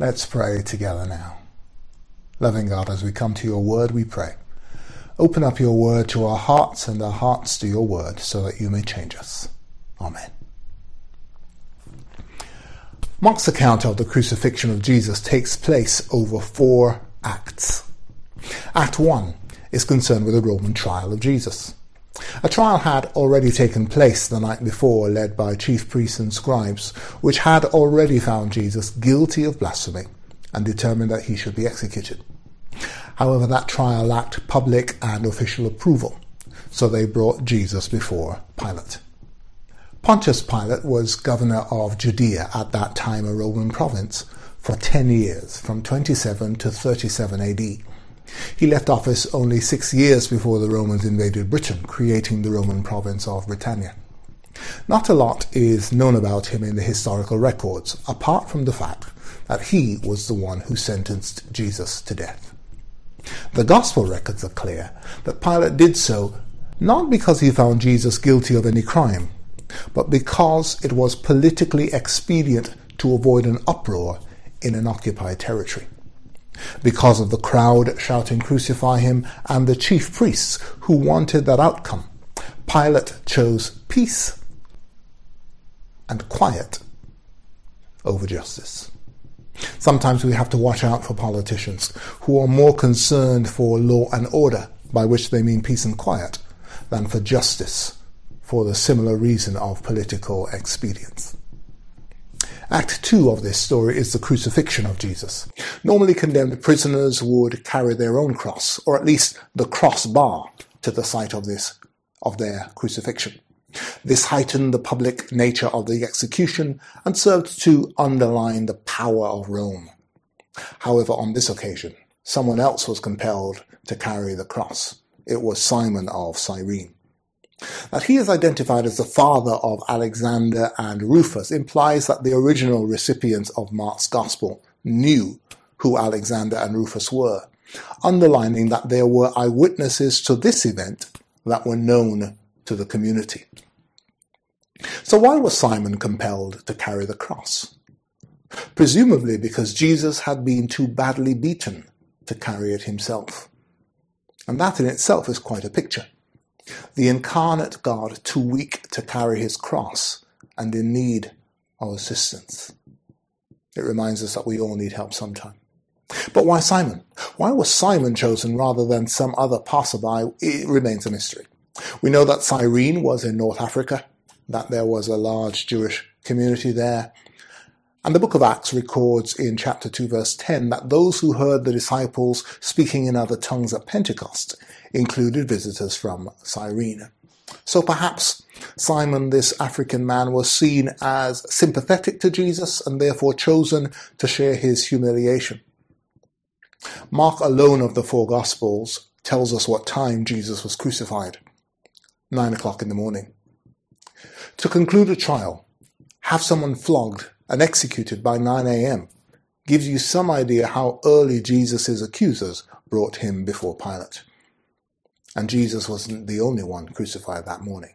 Let's pray together now. Loving God, as we come to your word, we pray. Open up your word to our hearts and our hearts to your word so that you may change us. Amen. Mark's account of the crucifixion of Jesus takes place over four acts. Act 1 is concerned with the Roman trial of Jesus. A trial had already taken place the night before, led by chief priests and scribes, which had already found Jesus guilty of blasphemy and determined that he should be executed. However, that trial lacked public and official approval, so they brought Jesus before Pilate. Pontius Pilate was governor of Judea at that time, a Roman province, for 10 years, from 27 to 37 AD. He left office only six years before the Romans invaded Britain, creating the Roman province of Britannia. Not a lot is known about him in the historical records, apart from the fact that he was the one who sentenced Jesus to death. The Gospel records are clear that Pilate did so not because he found Jesus guilty of any crime, but because it was politically expedient to avoid an uproar in an occupied territory because of the crowd shouting, Crucify him, and the chief priests who wanted that outcome. Pilate chose peace and quiet over justice. Sometimes we have to watch out for politicians who are more concerned for law and order, by which they mean peace and quiet, than for justice, for the similar reason of political expedience. Act 2 of this story is the crucifixion of Jesus. Normally condemned prisoners would carry their own cross, or at least the crossbar, to the site of this of their crucifixion. This heightened the public nature of the execution and served to underline the power of Rome. However, on this occasion, someone else was compelled to carry the cross. It was Simon of Cyrene. That he is identified as the father of Alexander and Rufus implies that the original recipients of Mark's Gospel knew who Alexander and Rufus were, underlining that there were eyewitnesses to this event that were known to the community. So why was Simon compelled to carry the cross? Presumably because Jesus had been too badly beaten to carry it himself. And that in itself is quite a picture the incarnate God too weak to carry his cross and in need of assistance. It reminds us that we all need help sometime. But why Simon? Why was Simon chosen rather than some other passerby? It remains a mystery. We know that Cyrene was in North Africa, that there was a large Jewish community there. And the book of Acts records in chapter 2 verse 10 that those who heard the disciples speaking in other tongues at Pentecost included visitors from Cyrene. So perhaps Simon, this African man, was seen as sympathetic to Jesus and therefore chosen to share his humiliation. Mark alone of the four Gospels tells us what time Jesus was crucified. Nine o'clock in the morning. To conclude a trial, have someone flogged and executed by 9 a.m. gives you some idea how early Jesus' accusers brought him before Pilate. And Jesus wasn't the only one crucified that morning.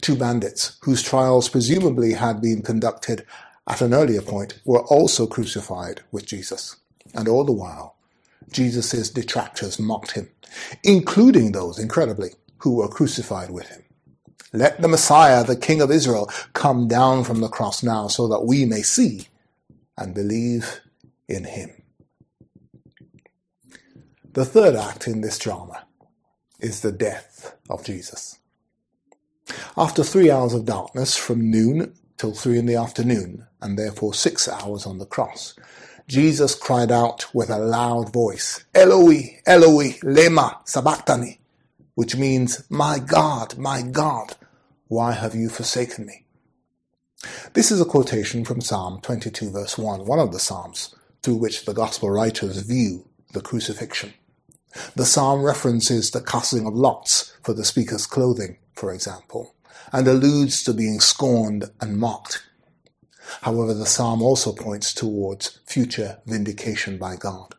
Two bandits, whose trials presumably had been conducted at an earlier point, were also crucified with Jesus. And all the while, Jesus' detractors mocked him, including those, incredibly, who were crucified with him. Let the Messiah, the King of Israel, come down from the cross now so that we may see and believe in him. The third act in this drama is the death of Jesus. After three hours of darkness from noon till three in the afternoon, and therefore six hours on the cross, Jesus cried out with a loud voice, Eloi, Eloi, lema sabachthani, which means, My God, my God, why have you forsaken me? This is a quotation from Psalm 22 verse 1, one of the Psalms through which the Gospel writers view the crucifixion. The psalm references the casting of lots for the speaker's clothing, for example, and alludes to being scorned and mocked. However, the psalm also points towards future vindication by God.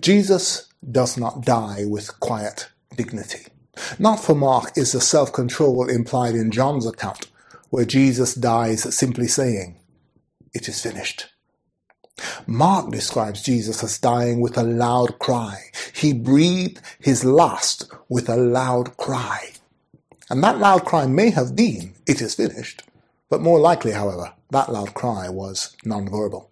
Jesus does not die with quiet dignity. Not for Mark is the self-control implied in John's account, where Jesus dies simply saying, It is finished. Mark describes Jesus as dying with a loud cry. He breathed his last with a loud cry. And that loud cry may have been, it is finished. But more likely, however, that loud cry was nonverbal.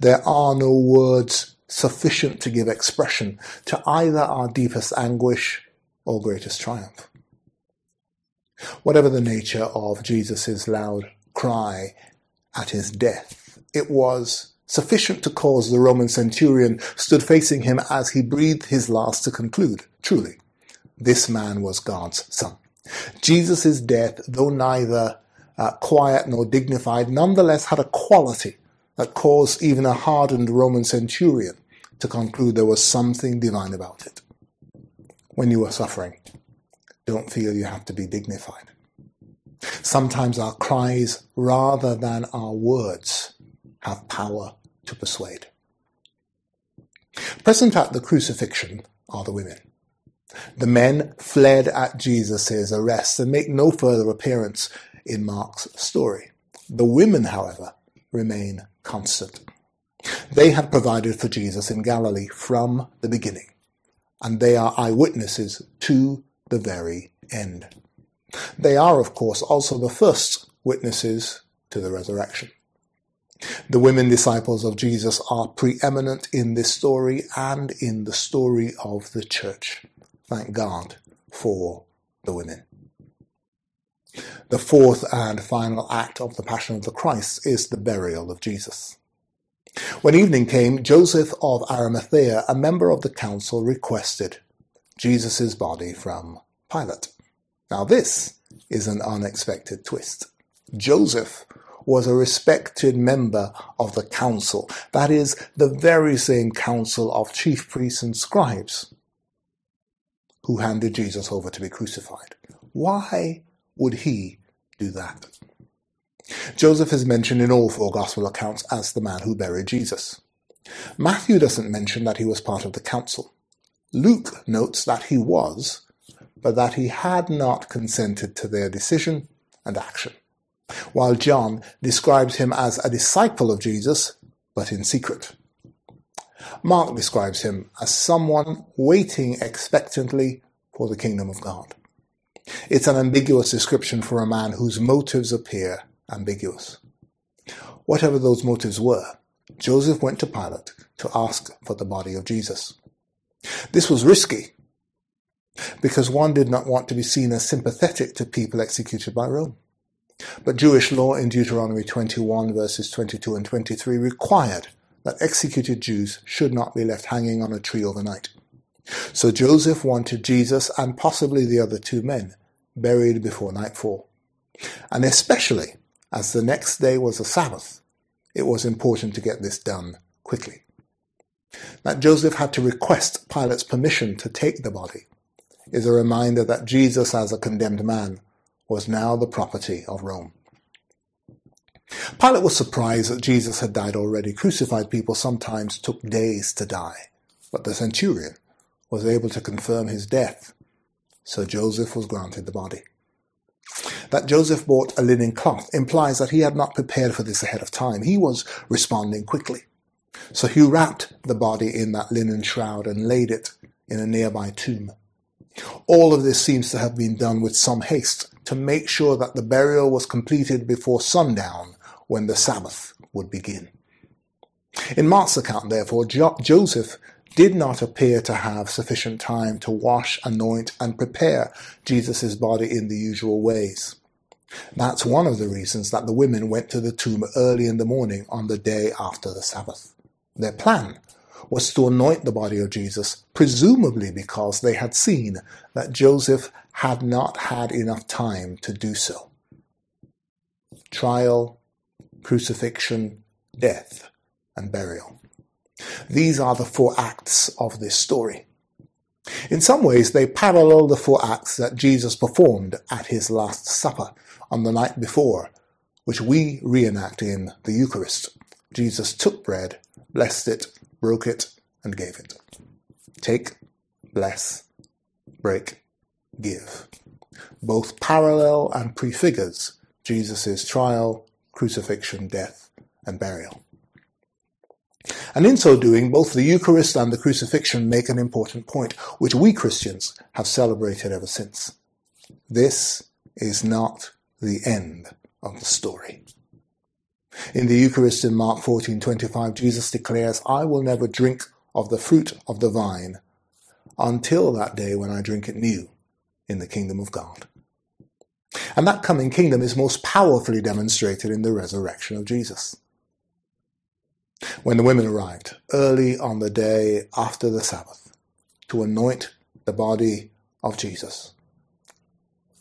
There are no words sufficient to give expression to either our deepest anguish or greatest triumph. Whatever the nature of Jesus' loud cry at his death, it was sufficient to cause the Roman centurion stood facing him as he breathed his last to conclude, truly, this man was God's son. Jesus' death, though neither uh, quiet nor dignified, nonetheless had a quality that caused even a hardened Roman centurion to conclude there was something divine about it. When you are suffering, don't feel you have to be dignified. Sometimes our cries, rather than our words, have power to persuade. Present at the crucifixion are the women. The men fled at Jesus' arrest and make no further appearance in Mark's story. The women, however, remain constant. They had provided for Jesus in Galilee from the beginning, and they are eyewitnesses to the very end. They are, of course, also the first witnesses to the resurrection. The women disciples of Jesus are preeminent in this story and in the story of the church. Thank God for the women. The fourth and final act of the Passion of the Christ is the burial of Jesus. When evening came, Joseph of Arimathea, a member of the council, requested Jesus' body from Pilate. Now this is an unexpected twist. Joseph was a respected member of the council, that is, the very same council of chief priests and scribes who handed Jesus over to be crucified. Why would he do that? Joseph is mentioned in all four gospel accounts as the man who buried Jesus. Matthew doesn't mention that he was part of the council. Luke notes that he was, but that he had not consented to their decision and action, while John describes him as a disciple of Jesus, but in secret. Mark describes him as someone waiting expectantly for the kingdom of God. It's an ambiguous description for a man whose motives appear ambiguous. Whatever those motives were, Joseph went to Pilate to ask for the body of Jesus. This was risky because one did not want to be seen as sympathetic to people executed by Rome. But Jewish law in Deuteronomy 21 verses 22 and 23 required that executed Jews should not be left hanging on a tree overnight. So Joseph wanted Jesus and possibly the other two men buried before nightfall. And especially as the next day was a Sabbath, it was important to get this done quickly. That Joseph had to request Pilate's permission to take the body is a reminder that Jesus, as a condemned man, was now the property of Rome. Pilate was surprised that Jesus had died already. Crucified people sometimes took days to die, but the centurion was able to confirm his death, so Joseph was granted the body. That Joseph bought a linen cloth implies that he had not prepared for this ahead of time. He was responding quickly. So he wrapped the body in that linen shroud and laid it in a nearby tomb. All of this seems to have been done with some haste to make sure that the burial was completed before sundown when the Sabbath would begin. In Mark's account, therefore, jo- Joseph did not appear to have sufficient time to wash, anoint, and prepare Jesus' body in the usual ways. That's one of the reasons that the women went to the tomb early in the morning on the day after the Sabbath. Their plan was to anoint the body of Jesus, presumably because they had seen that Joseph had not had enough time to do so. Trial, crucifixion, death, and burial. These are the four acts of this story. In some ways, they parallel the four acts that Jesus performed at his Last Supper on the night before, which we reenact in the Eucharist. Jesus took bread, blessed it, broke it, and gave it. Take, bless, break, give. Both parallel and prefigures Jesus' trial, crucifixion, death, and burial. And in so doing, both the Eucharist and the crucifixion make an important point, which we Christians have celebrated ever since. This is not the end of the story. In the Eucharist in Mark 14:25, Jesus declares, "I will never drink of the fruit of the vine until that day when I drink it new in the kingdom of God." And that coming kingdom is most powerfully demonstrated in the resurrection of Jesus. When the women arrived early on the day after the Sabbath to anoint the body of Jesus,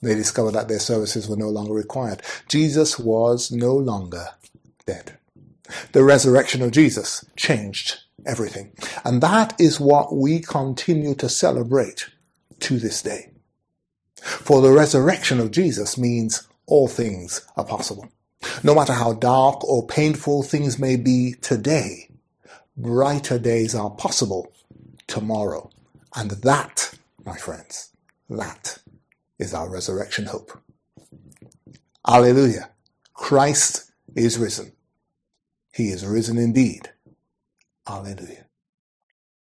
they discovered that their services were no longer required. Jesus was no longer dead. The resurrection of Jesus changed everything. And that is what we continue to celebrate to this day. For the resurrection of Jesus means all things are possible. No matter how dark or painful things may be today, brighter days are possible tomorrow. And that, my friends, that is our resurrection hope. Alleluia. Christ is risen. He is risen indeed. Alleluia.